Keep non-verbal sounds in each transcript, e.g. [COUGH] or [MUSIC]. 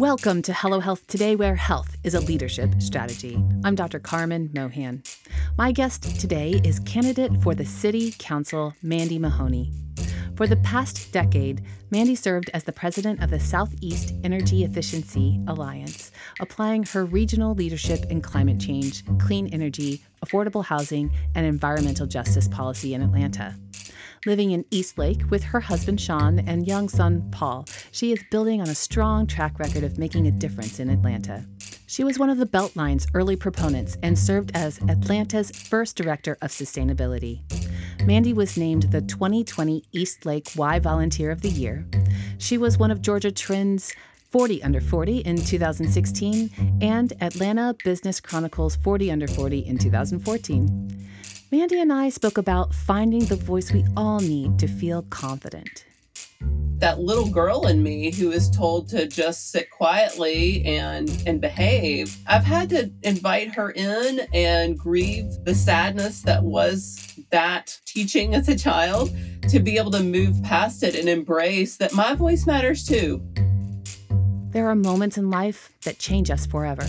Welcome to Hello Health Today, where health is a leadership strategy. I'm Dr. Carmen Mohan. My guest today is candidate for the City Council, Mandy Mahoney. For the past decade, Mandy served as the president of the Southeast Energy Efficiency Alliance, applying her regional leadership in climate change, clean energy, affordable housing, and environmental justice policy in Atlanta. Living in Eastlake with her husband Sean and young son Paul, she is building on a strong track record of making a difference in Atlanta. She was one of the Beltline's early proponents and served as Atlanta's first director of sustainability. Mandy was named the 2020 Eastlake Y Volunteer of the Year. She was one of Georgia Trend's 40 Under 40 in 2016 and Atlanta Business Chronicle's 40 Under 40 in 2014. Mandy and I spoke about finding the voice we all need to feel confident. That little girl in me who is told to just sit quietly and and behave. I've had to invite her in and grieve the sadness that was that teaching as a child to be able to move past it and embrace that my voice matters too. There are moments in life that change us forever.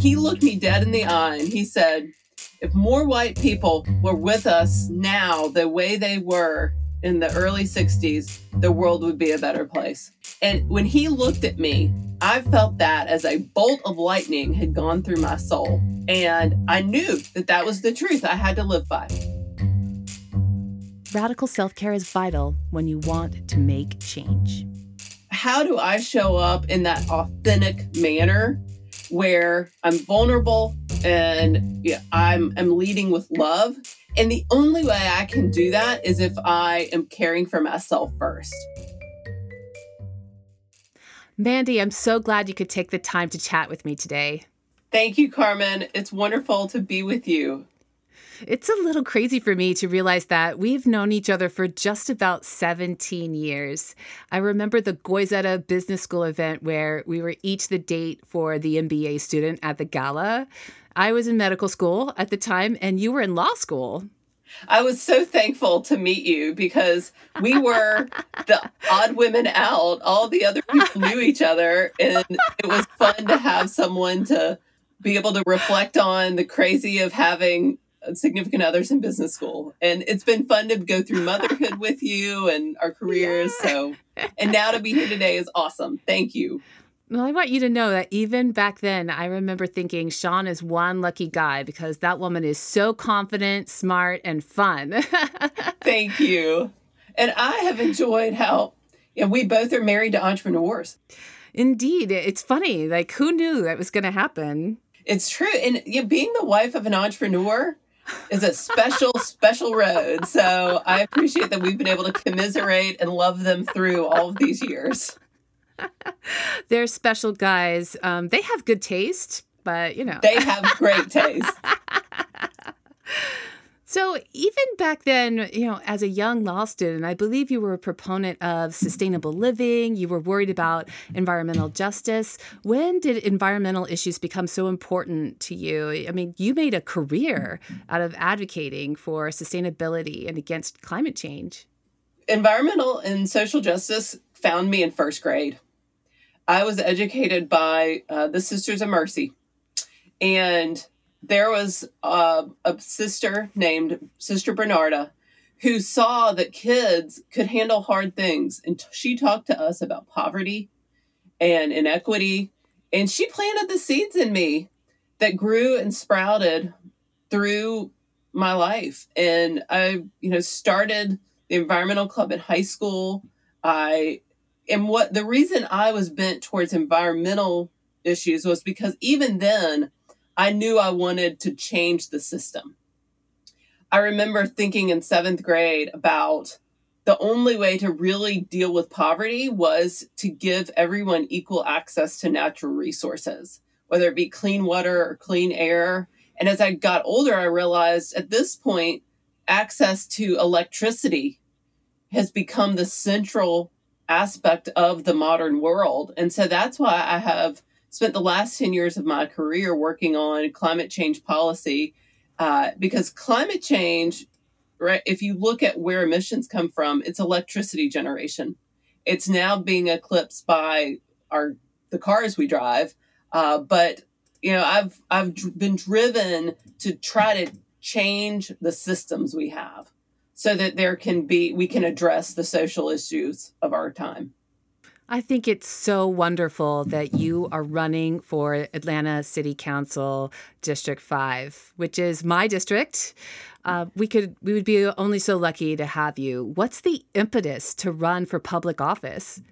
He looked me dead in the eye and he said, if more white people were with us now the way they were in the early 60s, the world would be a better place. And when he looked at me, I felt that as a bolt of lightning had gone through my soul. And I knew that that was the truth I had to live by. Radical self care is vital when you want to make change. How do I show up in that authentic manner where I'm vulnerable and yeah, I'm I'm leading with love. And the only way I can do that is if I am caring for myself first. Mandy, I'm so glad you could take the time to chat with me today. Thank you, Carmen. It's wonderful to be with you. It's a little crazy for me to realize that we've known each other for just about 17 years. I remember the Goizueta Business School event where we were each the date for the MBA student at the gala. I was in medical school at the time, and you were in law school. I was so thankful to meet you because we were [LAUGHS] the odd women out. All the other people knew each other, and it was fun to have someone to be able to reflect on the crazy of having significant others in business school. And it's been fun to go through motherhood [LAUGHS] with you and our careers. Yeah. So, and now to be here today is awesome. Thank you. Well, I want you to know that even back then, I remember thinking Sean is one lucky guy because that woman is so confident, smart, and fun. [LAUGHS] Thank you. And I have enjoyed how you know, we both are married to entrepreneurs. Indeed. It's funny. Like, who knew that was going to happen? It's true. And you know, being the wife of an entrepreneur, is a special, special road. So I appreciate that we've been able to commiserate and love them through all of these years. They're special guys. Um, they have good taste, but you know. They have great taste. [LAUGHS] So, even back then, you know, as a young law student, I believe you were a proponent of sustainable living. You were worried about environmental justice. When did environmental issues become so important to you? I mean, you made a career out of advocating for sustainability and against climate change. Environmental and social justice found me in first grade. I was educated by uh, the Sisters of Mercy. And there was a, a sister named Sister Bernarda who saw that kids could handle hard things. And t- she talked to us about poverty and inequity. And she planted the seeds in me that grew and sprouted through my life. And I, you know, started the environmental club in high school. I and what the reason I was bent towards environmental issues was because even then I knew I wanted to change the system. I remember thinking in seventh grade about the only way to really deal with poverty was to give everyone equal access to natural resources, whether it be clean water or clean air. And as I got older, I realized at this point, access to electricity has become the central aspect of the modern world. And so that's why I have spent the last 10 years of my career working on climate change policy uh, because climate change right if you look at where emissions come from it's electricity generation it's now being eclipsed by our the cars we drive. Uh, but you know, I've I've been driven to try to change the systems we have so that there can be we can address the social issues of our time. I think it's so wonderful that you are running for Atlanta City Council District 5, which is my district. Uh, we could we would be only so lucky to have you. What's the impetus to run for public office?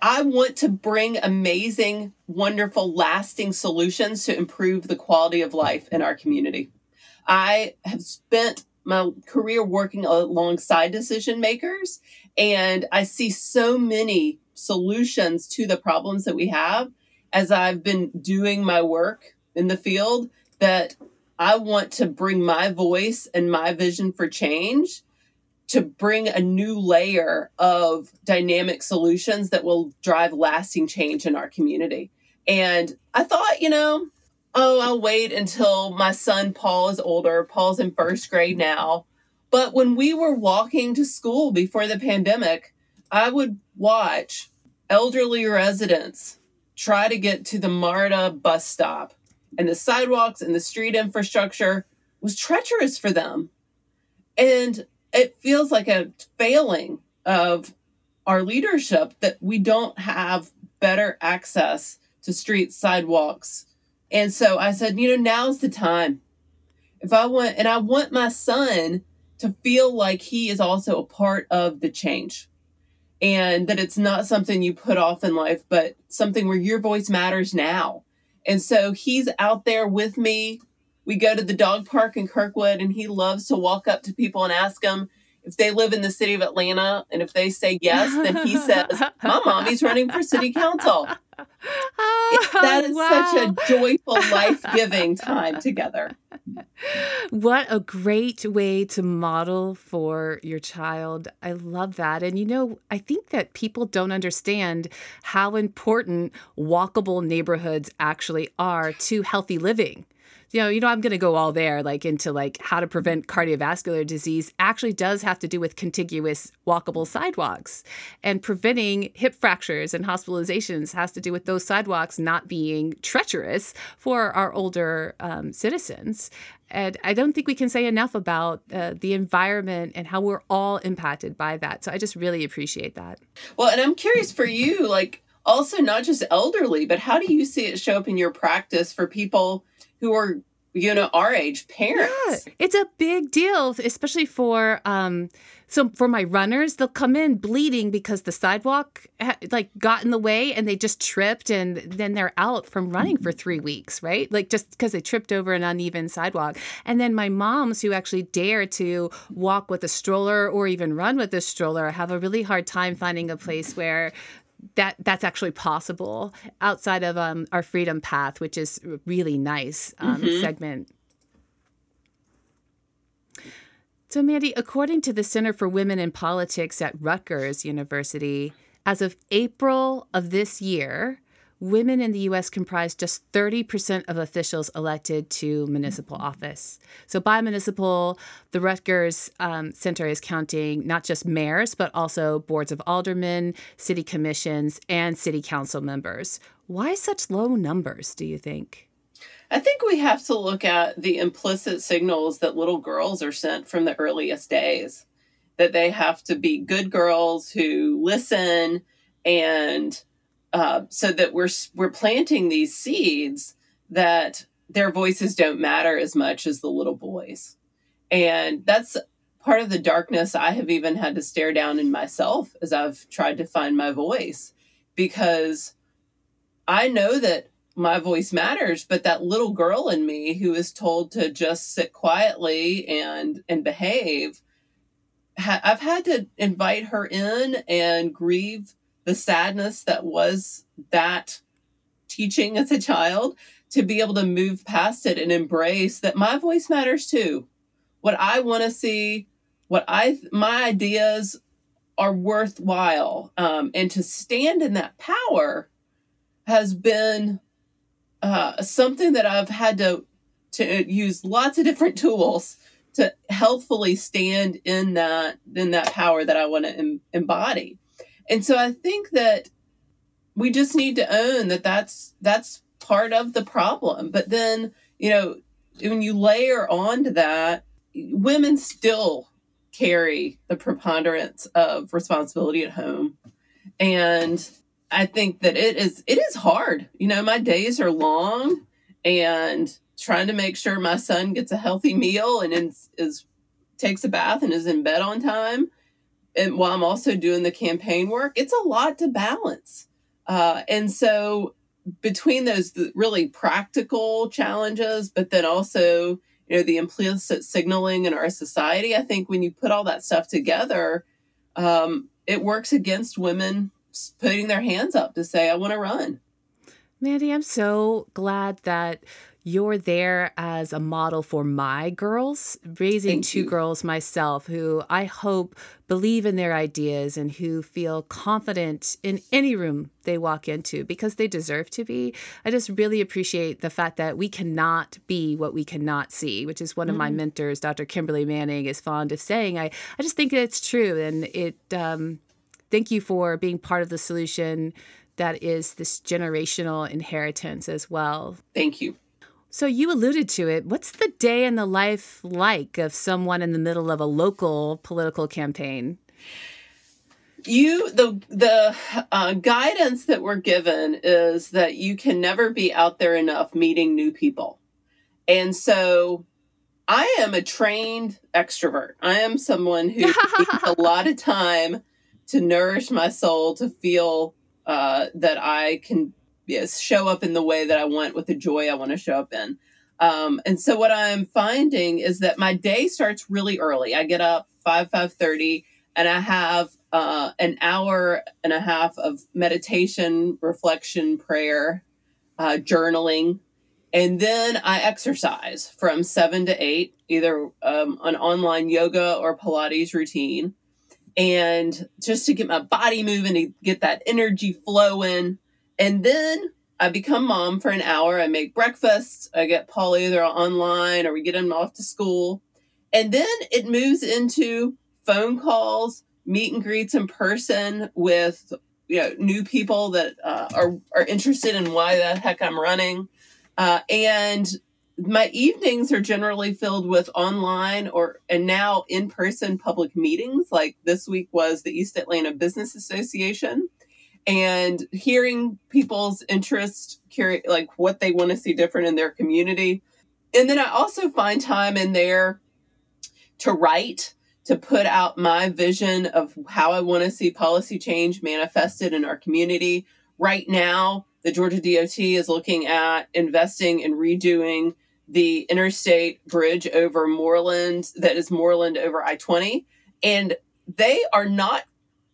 I want to bring amazing, wonderful, lasting solutions to improve the quality of life in our community. I have spent my career working alongside decision makers, and I see so many solutions to the problems that we have as I've been doing my work in the field that I want to bring my voice and my vision for change to bring a new layer of dynamic solutions that will drive lasting change in our community. And I thought, you know, oh, I'll wait until my son Paul is older. Paul's in first grade now. But when we were walking to school before the pandemic, I would watch elderly residents try to get to the MARTA bus stop, and the sidewalks and the street infrastructure was treacherous for them. And it feels like a failing of our leadership that we don't have better access to street sidewalks. And so I said, you know, now's the time. If I want, and I want my son to feel like he is also a part of the change and that it's not something you put off in life, but something where your voice matters now. And so he's out there with me. We go to the dog park in Kirkwood, and he loves to walk up to people and ask them if they live in the city of Atlanta. And if they say yes, then he says, My mommy's running for city council. Oh, that is wow. such a [LAUGHS] joyful, life giving [LAUGHS] time together. What a great way to model for your child. I love that. And you know, I think that people don't understand how important walkable neighborhoods actually are to healthy living you know, you know, I'm going to go all there, like into like how to prevent cardiovascular disease, actually does have to do with contiguous walkable sidewalks, and preventing hip fractures and hospitalizations has to do with those sidewalks not being treacherous for our older um, citizens. And I don't think we can say enough about uh, the environment and how we're all impacted by that. So I just really appreciate that. Well, and I'm curious for you, like also not just elderly, but how do you see it show up in your practice for people? Who are you know our age parents. Yeah, it's a big deal especially for um so for my runners they'll come in bleeding because the sidewalk ha- like got in the way and they just tripped and then they're out from running for three weeks right? Like just because they tripped over an uneven sidewalk. And then my moms who actually dare to walk with a stroller or even run with a stroller have a really hard time finding a place where that that's actually possible outside of um, our freedom path, which is really nice um, mm-hmm. segment. So, Mandy, according to the Center for Women in Politics at Rutgers University, as of April of this year, women in the US comprise just 30% of officials elected to municipal office. So, by municipal, the Rutgers um, Center is counting not just mayors, but also boards of aldermen, city commissions, and city council members. Why such low numbers, do you think? I think we have to look at the implicit signals that little girls are sent from the earliest days that they have to be good girls who listen and uh, so that we're we're planting these seeds that their voices don't matter as much as the little boys, and that's part of the darkness I have even had to stare down in myself as I've tried to find my voice, because I know that my voice matters, but that little girl in me who is told to just sit quietly and and behave, ha- I've had to invite her in and grieve the sadness that was that teaching as a child to be able to move past it and embrace that my voice matters too. What I want to see, what I my ideas are worthwhile, um, and to stand in that power has been uh, something that I've had to to use lots of different [LAUGHS] tools to healthfully stand in that in that power that I want to em- embody. And so I think that we just need to own that that's that's part of the problem. But then, you know, when you layer onto that, women still carry the preponderance of responsibility at home. And I think that it is it is hard. You know, my days are long and trying to make sure my son gets a healthy meal and is, is takes a bath and is in bed on time and while I'm also doing the campaign work, it's a lot to balance. Uh, and so between those really practical challenges, but then also you know the implicit signaling in our society, I think when you put all that stuff together, um, it works against women putting their hands up to say, "I want to run." Mandy, I'm so glad that you're there as a model for my girls, raising Thank two you. girls myself who I hope believe in their ideas and who feel confident in any room they walk into because they deserve to be. I just really appreciate the fact that we cannot be what we cannot see, which is one of my Mm. mentors, Dr. Kimberly Manning, is fond of saying. I, I just think it's true. And it, um, thank you for being part of the solution that is this generational inheritance as well. Thank you. So you alluded to it. What's the day in the life like of someone in the middle of a local political campaign? You the the uh, guidance that we're given is that you can never be out there enough meeting new people, and so I am a trained extrovert. I am someone who [LAUGHS] takes a lot of time to nourish my soul to feel uh, that I can yes, show up in the way that I want with the joy I want to show up in. Um, and so what I'm finding is that my day starts really early. I get up five five thirty, and I have uh, an hour and a half of meditation, reflection, prayer, uh, journaling, and then I exercise from seven to eight, either um, an online yoga or Pilates routine, and just to get my body moving, to get that energy flowing. And then I become mom for an hour. I make breakfast. I get Paul either online or we get him off to school. And then it moves into phone calls, meet and greets in person with you know new people that uh, are are interested in why the heck I'm running. Uh, and my evenings are generally filled with online or and now in person public meetings. Like this week was the East Atlanta Business Association and hearing people's interest, like what they want to see different in their community. And then I also find time in there to write, to put out my vision of how I want to see policy change manifested in our community. Right now, the Georgia DOT is looking at investing in redoing the interstate bridge over Moreland, that is Moreland over I 20. And they are not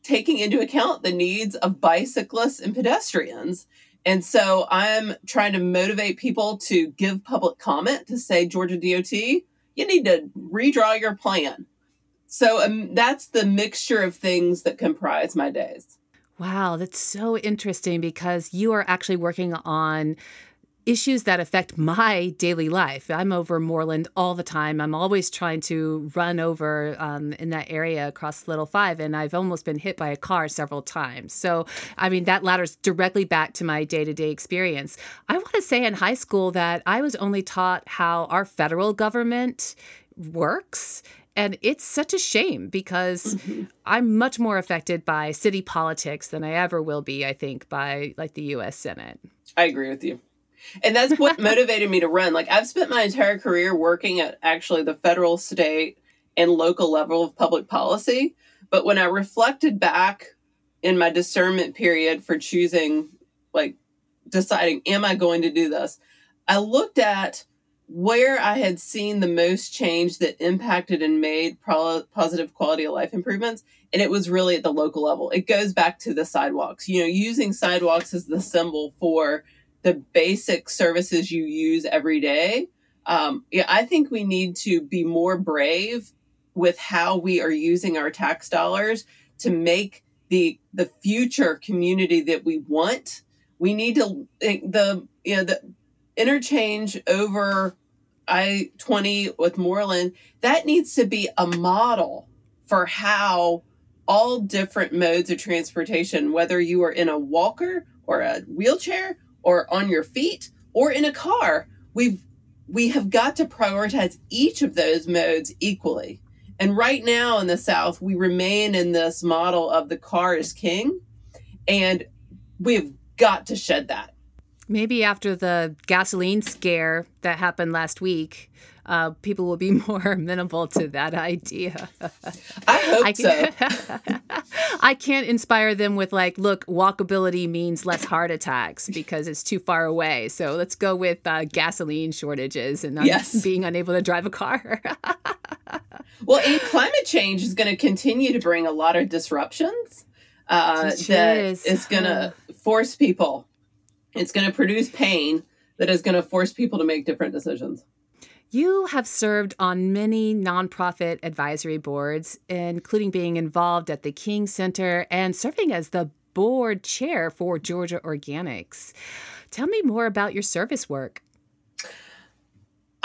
taking into account the needs of bicyclists and pedestrians. And so I'm trying to motivate people to give public comment to say, Georgia DOT, you need to redraw your plan. So um, that's the mixture of things that comprise my days. Wow, that's so interesting because you are actually working on issues that affect my daily life. I'm over Moreland all the time. I'm always trying to run over um, in that area across Little Five, and I've almost been hit by a car several times. So, I mean, that ladders directly back to my day to day experience. I want to say in high school that I was only taught how our federal government works. And it's such a shame because Mhm. I'm much more affected by city politics than I ever will be, I think, by like the US Senate. I agree with you. And that's what [LAUGHS] motivated me to run. Like I've spent my entire career working at actually the federal, state, and local level of public policy. But when I reflected back in my discernment period for choosing, like deciding, am I going to do this? I looked at where I had seen the most change that impacted and made pro- positive quality of life improvements. And it was really at the local level. It goes back to the sidewalks, you know, using sidewalks as the symbol for the basic services you use every day. Um, yeah, I think we need to be more brave with how we are using our tax dollars to make the the future community that we want. We need to the you know the interchange over I twenty with Moreland that needs to be a model for how all different modes of transportation, whether you are in a walker or a wheelchair or on your feet or in a car. We've we have got to prioritize each of those modes equally. And right now in the South, we remain in this model of the car is king, and we've got to shed that. Maybe after the gasoline scare that happened last week, uh, people will be [LAUGHS] more amenable to that idea. I hope I can, so. [LAUGHS] I can't inspire them with like, look, walkability means less heart attacks because it's too far away. So let's go with uh, gasoline shortages and yes. being unable to drive a car. [LAUGHS] well, and climate change is going to continue to bring a lot of disruptions. Uh, that is, is going to force people. It's going to produce pain that is going to force people to make different decisions. You have served on many nonprofit advisory boards, including being involved at the King Center and serving as the board chair for Georgia Organics. Tell me more about your service work.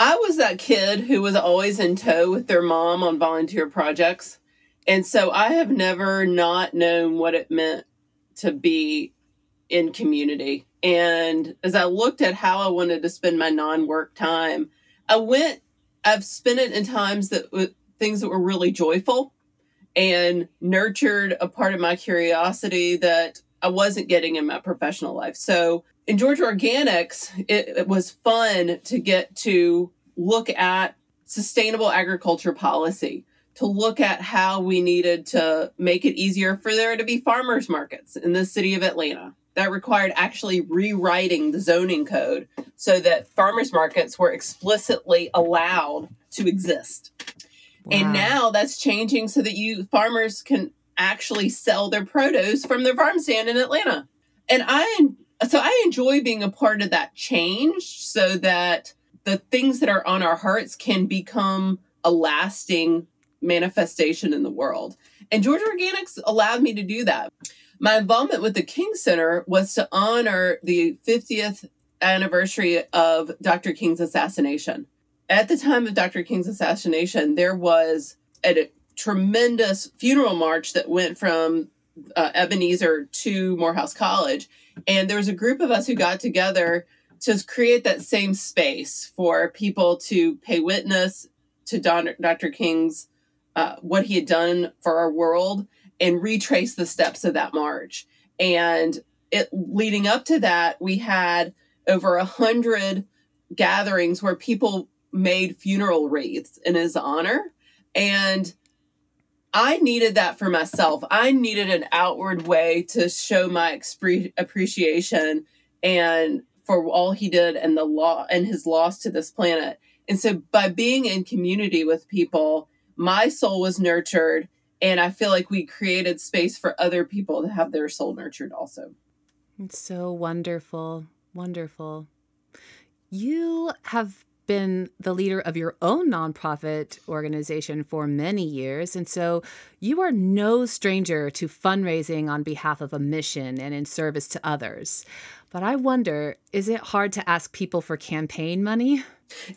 I was that kid who was always in tow with their mom on volunteer projects. And so I have never not known what it meant to be in community. And as I looked at how I wanted to spend my non work time, I went, I've spent it in times that things that were really joyful and nurtured a part of my curiosity that I wasn't getting in my professional life. So in Georgia Organics, it, it was fun to get to look at sustainable agriculture policy, to look at how we needed to make it easier for there to be farmers markets in the city of Atlanta that required actually rewriting the zoning code so that farmers markets were explicitly allowed to exist. Wow. And now that's changing so that you farmers can actually sell their produce from their farm stand in Atlanta. And I so I enjoy being a part of that change so that the things that are on our hearts can become a lasting manifestation in the world. And Georgia Organics allowed me to do that. My involvement with the King Center was to honor the 50th anniversary of Dr. King's assassination. At the time of Dr. King's assassination, there was a tremendous funeral march that went from uh, Ebenezer to Morehouse College. And there was a group of us who got together to create that same space for people to pay witness to Don, Dr. King's uh, what he had done for our world and retrace the steps of that march. And it leading up to that, we had over a hundred gatherings where people made funeral wreaths in his honor. And I needed that for myself. I needed an outward way to show my expre- appreciation and for all he did and the law and his loss to this planet. And so by being in community with people, my soul was nurtured and I feel like we created space for other people to have their soul nurtured also. It's so wonderful. Wonderful. You have been the leader of your own nonprofit organization for many years, and so you are no stranger to fundraising on behalf of a mission and in service to others. But I wonder is it hard to ask people for campaign money?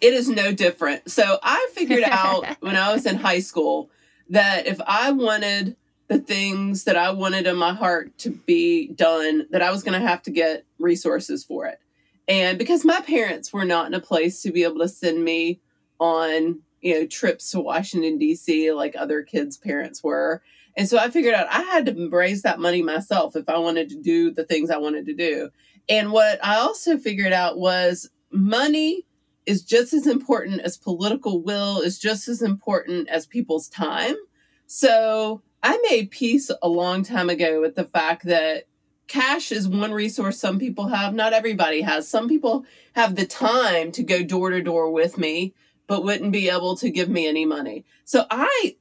It is no different. So I figured [LAUGHS] out when I was in high school that if I wanted the things that I wanted in my heart to be done, that I was going to have to get resources for it. And because my parents were not in a place to be able to send me on, you know, trips to Washington, D.C., like other kids' parents were. And so I figured out I had to raise that money myself if I wanted to do the things I wanted to do. And what I also figured out was money is just as important as political will, is just as important as people's time. So I made peace a long time ago with the fact that cash is one resource some people have, not everybody has. Some people have the time to go door to door with me, but wouldn't be able to give me any money. So I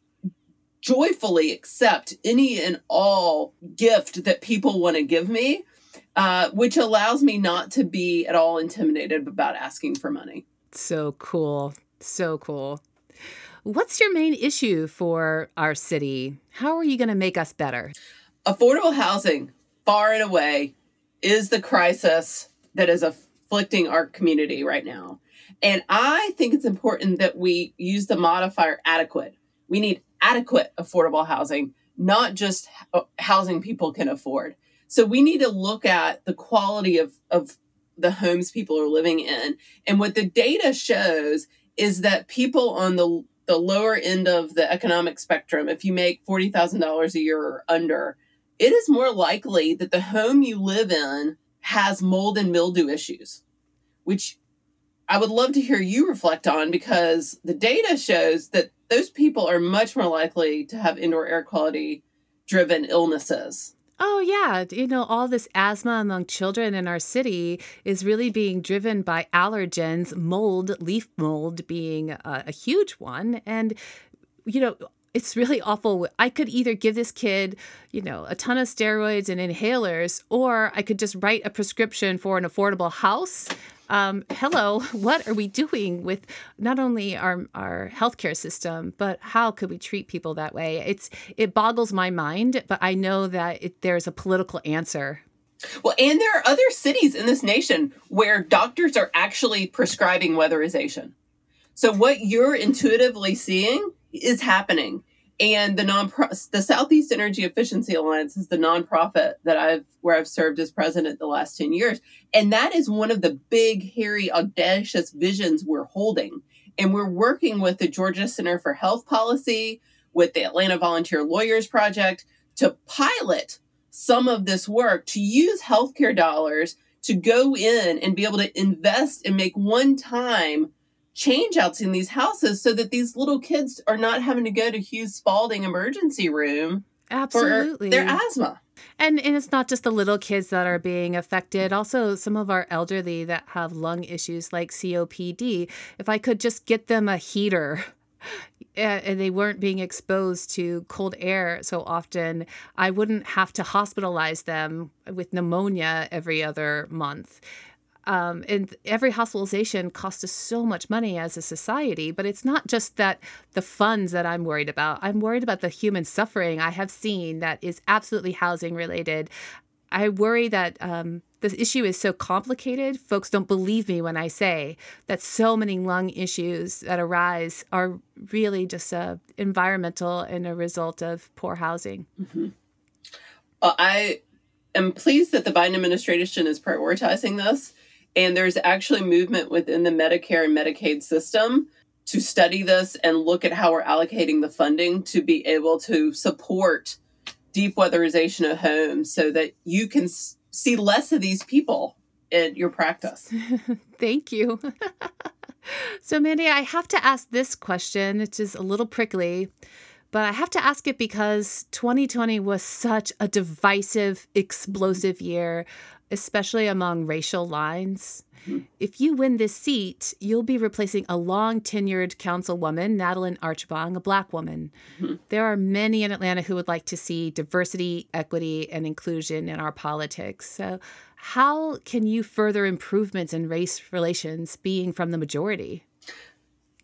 joyfully accept any and all gift that people want to give me, uh, which allows me not to be at all intimidated about asking for money. So cool. So cool. What's your main issue for our city? How are you going to make us better? Affordable housing, far and away, is the crisis that is afflicting our community right now. And I think it's important that we use the modifier adequate. We need adequate affordable housing, not just housing people can afford. So we need to look at the quality of, of the homes people are living in. And what the data shows is that people on the the lower end of the economic spectrum, if you make $40,000 a year or under, it is more likely that the home you live in has mold and mildew issues, which I would love to hear you reflect on because the data shows that those people are much more likely to have indoor air quality driven illnesses. Oh, yeah. You know, all this asthma among children in our city is really being driven by allergens, mold, leaf mold being a, a huge one. And, you know, it's really awful. I could either give this kid, you know, a ton of steroids and inhalers, or I could just write a prescription for an affordable house um, hello, [LAUGHS] what are we doing with not only our our healthcare system, but how could we treat people that way? It's it boggles my mind, but I know that it, there's a political answer. Well, and there are other cities in this nation where doctors are actually prescribing weatherization. So what you're intuitively seeing is happening and the non the Southeast Energy Efficiency Alliance is the nonprofit that I've where I've served as president the last 10 years. And that is one of the big hairy audacious visions we're holding. And we're working with the Georgia Center for Health Policy with the Atlanta Volunteer Lawyers Project to pilot some of this work to use healthcare dollars to go in and be able to invest and make one time change outs in these houses so that these little kids are not having to go to Hughes Spalding emergency room Absolutely. for their asthma. And and it's not just the little kids that are being affected. Also, some of our elderly that have lung issues like COPD. If I could just get them a heater [LAUGHS] eh, and they weren't being exposed to cold air so often, I wouldn't have to hospitalize them with pneumonia every other month. Um, and every hospitalization costs us so much money as a society. But it's not just that the funds that I'm worried about. I'm worried about the human suffering I have seen that is absolutely housing related. I worry that um, this issue is so complicated. Folks don't believe me when I say that so many lung issues that arise are really just uh, environmental and a result of poor housing. Mm-hmm. Well, I am pleased that the Biden administration is prioritizing this. And there's actually movement within the Medicare and Medicaid system to study this and look at how we're allocating the funding to be able to support deep weatherization of homes so that you can s- see less of these people in your practice. [LAUGHS] Thank you. [LAUGHS] so, Mandy, I have to ask this question, which is a little prickly, but I have to ask it because 2020 was such a divisive, explosive year especially among racial lines. Mm-hmm. If you win this seat, you'll be replacing a long tenured councilwoman, Natalyn Archibong, a black woman. Mm-hmm. There are many in Atlanta who would like to see diversity, equity, and inclusion in our politics. So, how can you further improvements in race relations being from the majority?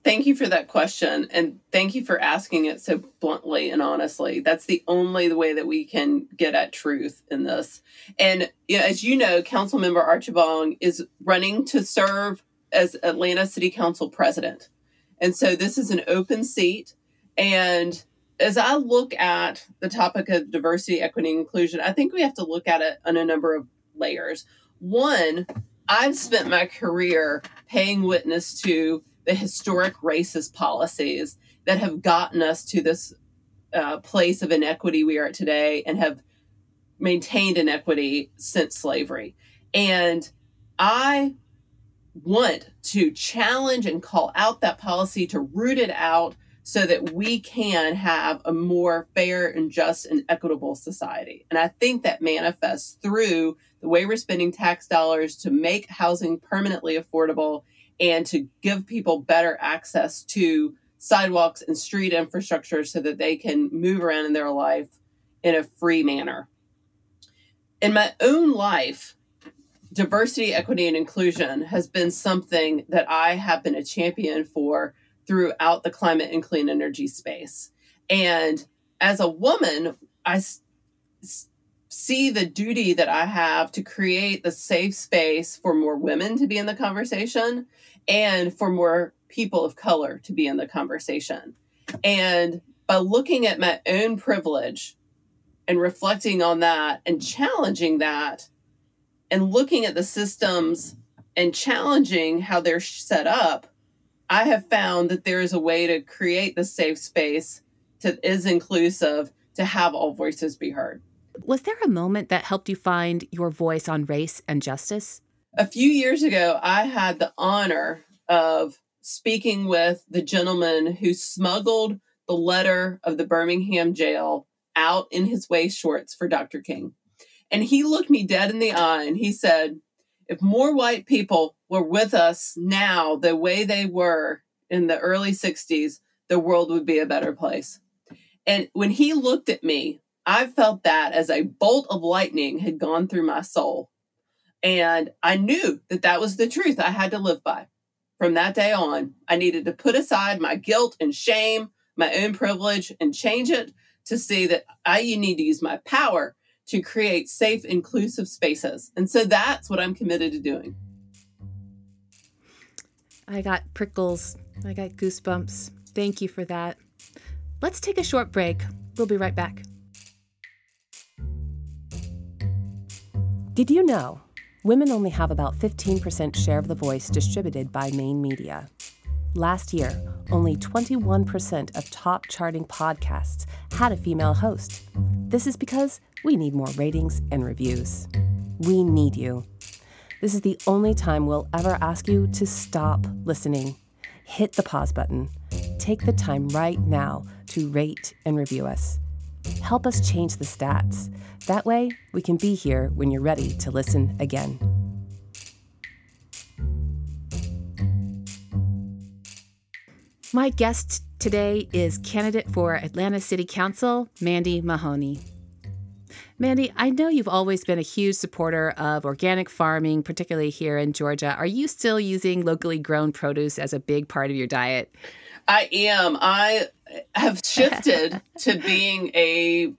Thank you for that question. And thank you for asking it so bluntly and honestly. That's the only way that we can get at truth in this. And you know, as you know, Councilmember Archibong is running to serve as Atlanta City Council president. And so this is an open seat. And as I look at the topic of diversity, equity, inclusion, I think we have to look at it on a number of layers. One, I've spent my career paying witness to the historic racist policies that have gotten us to this uh, place of inequity we are at today and have maintained inequity since slavery. And I want to challenge and call out that policy to root it out so that we can have a more fair and just and equitable society. And I think that manifests through the way we're spending tax dollars to make housing permanently affordable and to give people better access to sidewalks and street infrastructure so that they can move around in their life in a free manner. In my own life, diversity, equity, and inclusion has been something that I have been a champion for throughout the climate and clean energy space. And as a woman, I see the duty that I have to create the safe space for more women to be in the conversation and for more people of color to be in the conversation. And by looking at my own privilege and reflecting on that and challenging that and looking at the systems and challenging how they're set up, I have found that there is a way to create the safe space that is inclusive to have all voices be heard. Was there a moment that helped you find your voice on race and justice? A few years ago, I had the honor of speaking with the gentleman who smuggled the letter of the Birmingham jail out in his waist shorts for Dr. King. And he looked me dead in the eye and he said, if more white people were with us now the way they were in the early 60s, the world would be a better place. And when he looked at me, I felt that as a bolt of lightning had gone through my soul. And I knew that that was the truth I had to live by. From that day on, I needed to put aside my guilt and shame, my own privilege, and change it to see that I need to use my power to create safe, inclusive spaces. And so that's what I'm committed to doing. I got prickles. I got goosebumps. Thank you for that. Let's take a short break. We'll be right back. Did you know women only have about 15% share of the voice distributed by main media? Last year, only 21% of top charting podcasts had a female host. This is because we need more ratings and reviews. We need you. This is the only time we'll ever ask you to stop listening. Hit the pause button. Take the time right now to rate and review us. Help us change the stats. That way, we can be here when you're ready to listen again. My guest today is candidate for Atlanta City Council, Mandy Mahoney. Mandy, I know you've always been a huge supporter of organic farming, particularly here in Georgia. Are you still using locally grown produce as a big part of your diet? I am. I have shifted to being a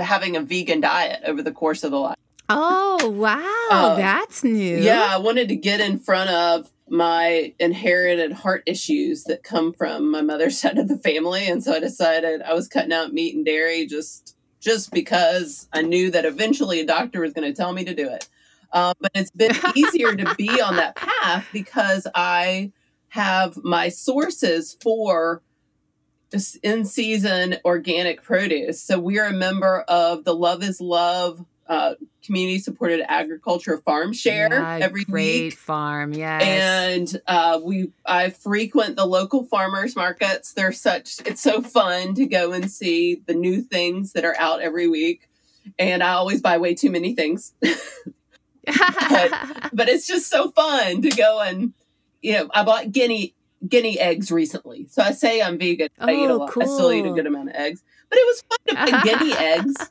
having a vegan diet over the course of the life. Oh, wow. Uh, That's new. Yeah, I wanted to get in front of my inherited heart issues that come from my mother's [LAUGHS] side of the family and so I decided I was cutting out meat and dairy just just because I knew that eventually a doctor was going to tell me to do it. Um, but it's been [LAUGHS] easier to be on that path because I have my sources for in season organic produce. So we're a member of the Love is Love uh, community supported agriculture farm share yeah, every great week. farm, yes. And uh, we I frequent the local farmers markets. They're such it's so fun to go and see the new things that are out every week. And I always buy way too many things. [LAUGHS] [LAUGHS] but, but it's just so fun to go and you know, I bought guinea guinea eggs recently. So I say I'm vegan. Oh, I eat a lot. Cool. I still eat a good amount of eggs. But it was fun to buy guinea [LAUGHS] eggs.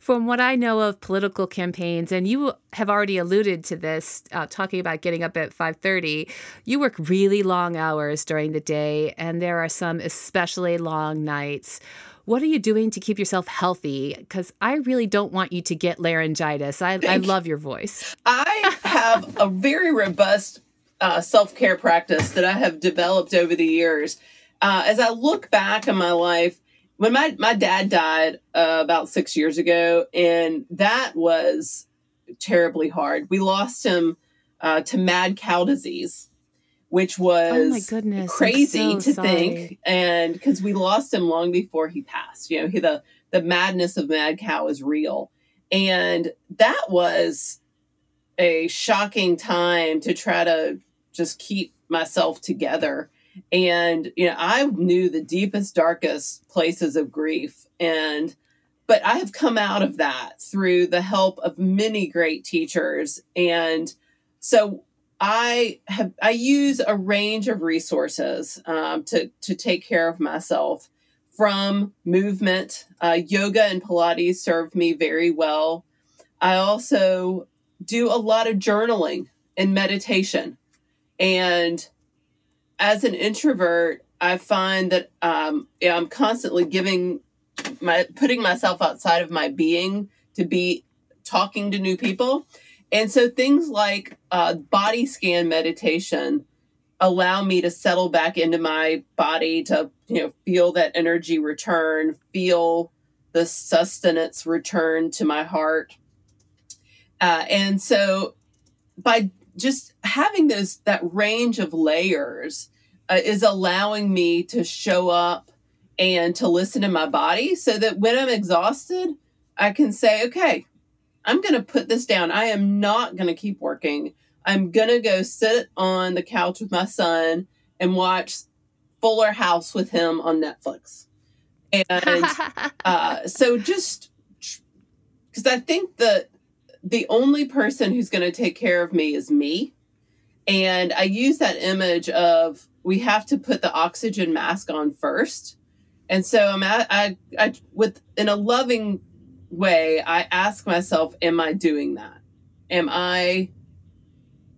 From what I know of political campaigns, and you have already alluded to this, uh, talking about getting up at 5.30, you work really long hours during the day, and there are some especially long nights. What are you doing to keep yourself healthy? Because I really don't want you to get laryngitis. I, I love your voice. I have a very robust uh, self care practice that I have developed over the years. Uh, as I look back in my life, when my, my dad died uh, about six years ago, and that was terribly hard. We lost him uh, to mad cow disease, which was oh my goodness, crazy so to sorry. think, and because we lost him long before he passed. You know, he, the the madness of mad cow is real, and that was a shocking time to try to just keep myself together. And, you know, I knew the deepest, darkest places of grief. And, but I have come out of that through the help of many great teachers. And so I have, I use a range of resources um, to, to take care of myself from movement. Uh, yoga and Pilates served me very well. I also do a lot of journaling and meditation. And as an introvert, I find that um, yeah, I'm constantly giving my putting myself outside of my being to be talking to new people. And so things like uh, body scan meditation allow me to settle back into my body to you know feel that energy return, feel the sustenance return to my heart. Uh, and so by just having those that range of layers uh, is allowing me to show up and to listen to my body so that when I'm exhausted, I can say, okay, I'm going to put this down. I am not going to keep working. I'm going to go sit on the couch with my son and watch Fuller House with him on Netflix. And [LAUGHS] uh, so just because I think that the only person who's going to take care of me is me. And I use that image of we have to put the oxygen mask on first. And so I'm at, I, I, with in a loving way, I ask myself, am I doing that? Am I,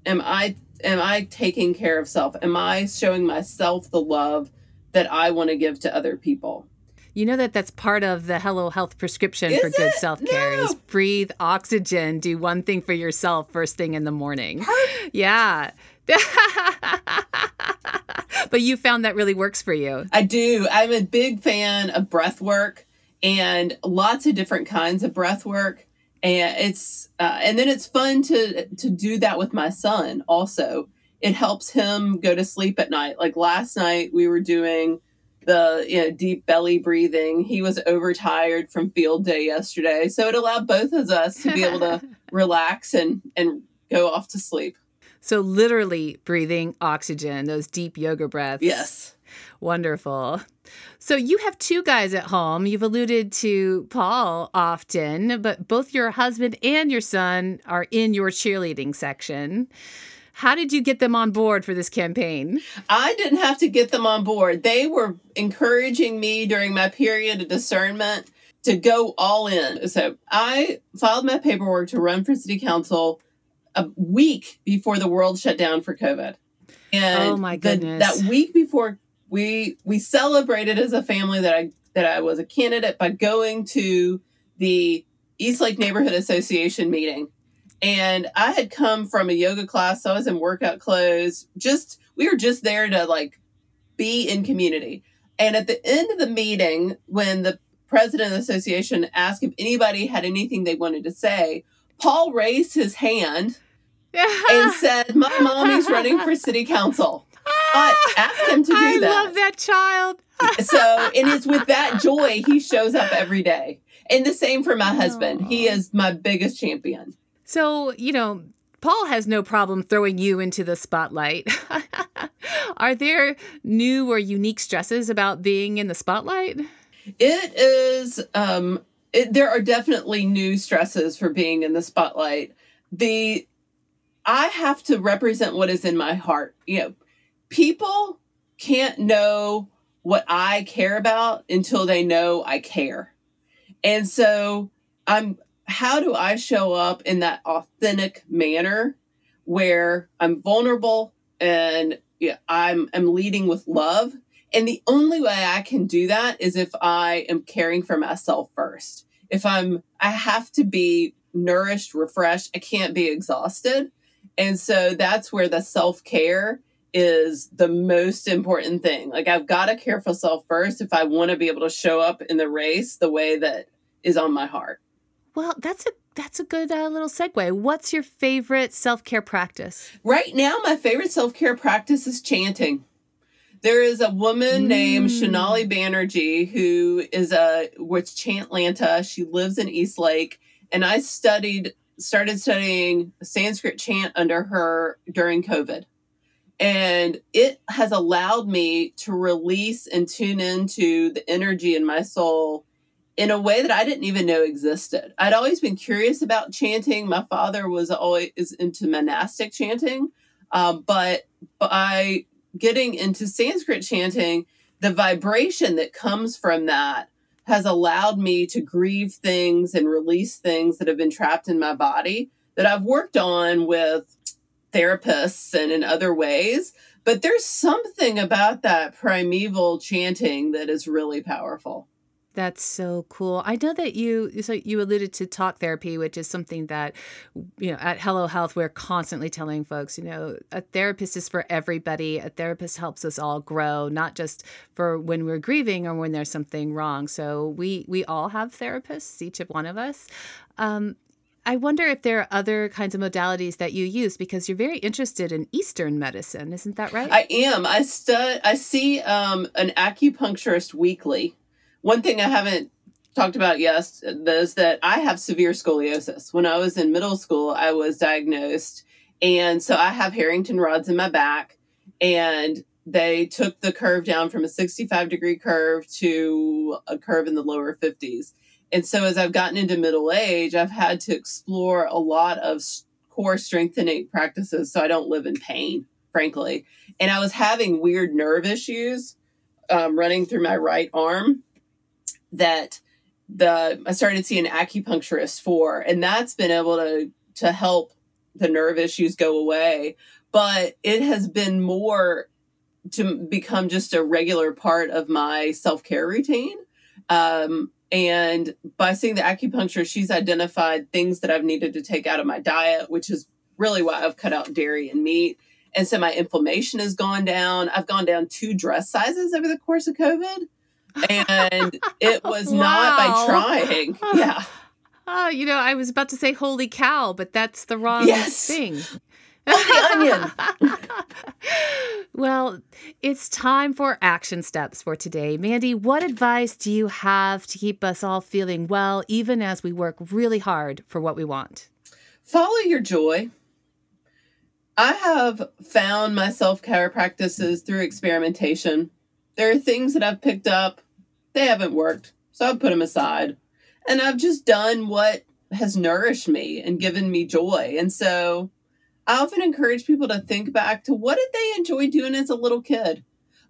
am I, am I taking care of self? Am I showing myself the love that I want to give to other people? You know that that's part of the Hello Health prescription Is for good self care No. is breathe oxygen, do one thing for yourself first thing in the morning. Yeah. [LAUGHS] but you found that really works for you. I do. I'm a big fan of breath work and lots of different kinds of breath work. And it's uh, and then it's fun to to do that with my son also. It helps him go to sleep at night. Like last night we were doing the you know deep belly breathing. He was overtired from field day yesterday. So it allowed both of us to be able to [LAUGHS] relax and and go off to sleep. So literally breathing oxygen, those deep yoga breaths. Yes. Wonderful. So you have two guys at home. You've alluded to Paul often, but both your husband and your son are in your cheerleading section. How did you get them on board for this campaign? I didn't have to get them on board. They were encouraging me during my period of discernment to go all in. So I filed my paperwork to run for city council a week before the world shut down for COVID. And Oh, my the- goodness. that week before we we celebrated as a family that I that I was a candidate by going to the East Lake Neighborhood Association meeting. And I had come from a yoga class. So I was in workout clothes. Just we were just there to like be in community. And at the end of the meeting, when the president of the association asked if anybody had anything they wanted to say, Paul raised his hand and [LAUGHS] said, My mommy's running for city council. I asked him to do I that. love that child. [LAUGHS] So, and it's with that joy he shows up every day. And the same for my husband. He is my biggest champion. So, you know, Paul has no problem throwing you into the spotlight. [LAUGHS] Are there new or unique stresses about being in the spotlight? It is, um, it, there are definitely new stresses for being in the spotlight. The, I have to represent what is in my heart. You know, people can't know what I care about until they know I care. And so I'm how do I show up in that authentic manner where I'm vulnerable and yeah, I'm I'm leading with love. And the only way I can do that is if I am caring for myself first. If I'm I have to be nourished, refreshed. I can't be exhausted. And so that's where the self-care is the most important thing. Like I've got to care for self first if I want to be able to show up in the race the way that is on my heart. Well, that's a that's a good uh, little segue. What's your favorite self-care practice? Right now, my favorite self care practice is chanting. There is a woman named Mm. Shonali Banerjee who is a with Chantlanta. She lives in East Lake, and I studied started studying Sanskrit chant under her during COVID. And it has allowed me to release and tune into the energy in my soul in a way that I didn't even know existed. I'd always been curious about chanting. My father was always into monastic chanting, um, but by getting into Sanskrit chanting, the vibration that comes from that has allowed me to grieve things and release things that have been trapped in my body that I've worked on with therapists and in other ways. But there's something about that primeval chanting that is really powerful. That's so cool. I know that you so you alluded to talk therapy, which is something that you know at Hello Health we're constantly telling folks, you know, a therapist is for everybody. A therapist helps us all grow, not just for when we're grieving or when there's something wrong. So we we all have therapists, each of one of us. Um, I wonder if there are other kinds of modalities that you use because you're very interested in Eastern medicine, isn't that right? I am. I stud. I see um, an acupuncturist weekly one thing I haven't talked about yet is that I have severe scoliosis. When I was in middle school, I was diagnosed. And so I have Harrington rods in my back. And they took the curve down from a 65 degree curve to a curve in the lower 50s. And so as I've gotten into middle age, I've had to explore a lot of core strengthening practices so I don't live in pain, frankly. And I was having weird nerve issues um, running through my right arm that the I started seeing acupuncturist for, and that's been able to to help the nerve issues go away. But it has been more to become just a regular part of my self care routine. Um, and by seeing the acupuncturist, she's identified things that I've needed to take out of my diet, which is really why I've cut out dairy and meat. And so my inflammation has gone down. I've gone down two dress sizes over the course of COVID and it [LAUGHS] was wow. not by trying. [LAUGHS] Yeah. Oh, you know, I was about to say holy cow, but that's the wrong yes. thing. [LAUGHS] Oh, the onion. well, it's time for action steps for today. Mandy, what advice do you have to keep us all feeling well, even as we work really hard for what we want? Follow your joy. I have found my self care practices through experimentation. There are things that I've picked up they haven't worked, so I've put them aside. And I've just done what has nourished me and given me joy. And so I often encourage people to think back to what did they enjoy doing as a little kid?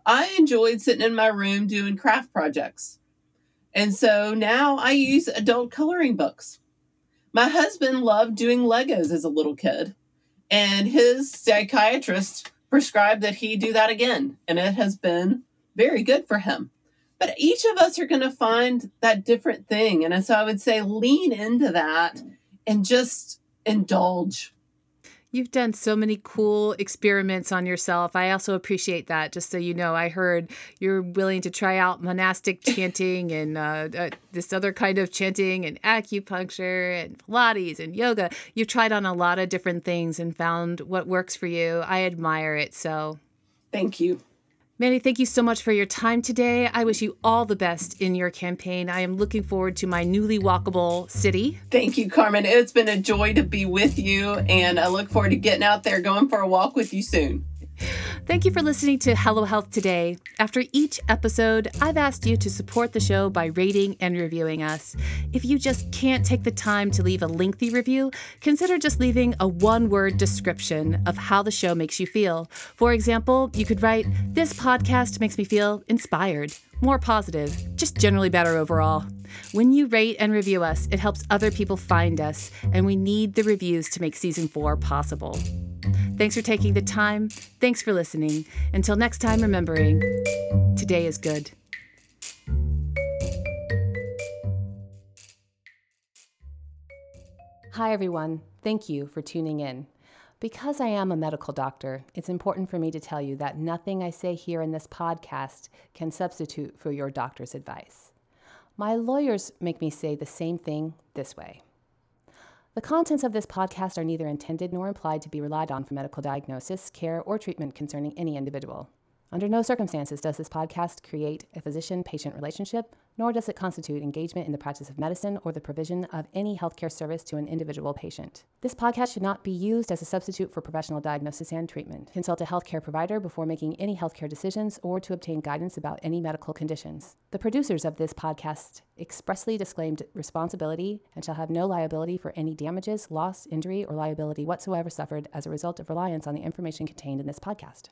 I enjoyed sitting in my room doing craft projects. And so now I use adult coloring books. My husband loved doing Legos as a little kid, and his psychiatrist prescribed that he do that again. And it has been very good for him. But each of us are going to find that different thing. And so I would say lean into that and just indulge. You've done so many cool experiments on yourself. I also appreciate that. Just so you know, I heard you're willing to try out monastic [LAUGHS] chanting and uh, uh, this other kind of chanting and acupuncture and Pilates and yoga. You've tried on a lot of different things and found what works for you. I admire it. So thank you. Mandy, thank you so much for your time today. I wish you all the best in your campaign. I am looking forward to my newly walkable city. Thank you, Carmen. It's been a joy to be with you, and I look forward to getting out there going for a walk with you soon. Thank you for listening to Hello Health today. After each episode, I've asked you to support the show by rating and reviewing us. If you just can't take the time to leave a lengthy review, consider just leaving a one word description of how the show makes you feel. For example, you could write, This podcast makes me feel inspired, more positive, just generally better overall. When you rate and review us, it helps other people find us, and we need the reviews to make season four possible. Thanks for taking the time. Thanks for listening. Until next time, remembering today is good. Hi, everyone. Thank you for tuning in. Because I am a medical doctor, it's important for me to tell you that nothing I say here in this podcast can substitute for your doctor's advice. My lawyers make me say the same thing this way. The contents of this podcast are neither intended nor implied to be relied on for medical diagnosis, care, or treatment concerning any individual. Under no circumstances does this podcast create a physician patient relationship, nor does it constitute engagement in the practice of medicine or the provision of any healthcare service to an individual patient. This podcast should not be used as a substitute for professional diagnosis and treatment. Consult a healthcare provider before making any healthcare decisions or to obtain guidance about any medical conditions. The producers of this podcast expressly disclaimed responsibility and shall have no liability for any damages, loss, injury, or liability whatsoever suffered as a result of reliance on the information contained in this podcast.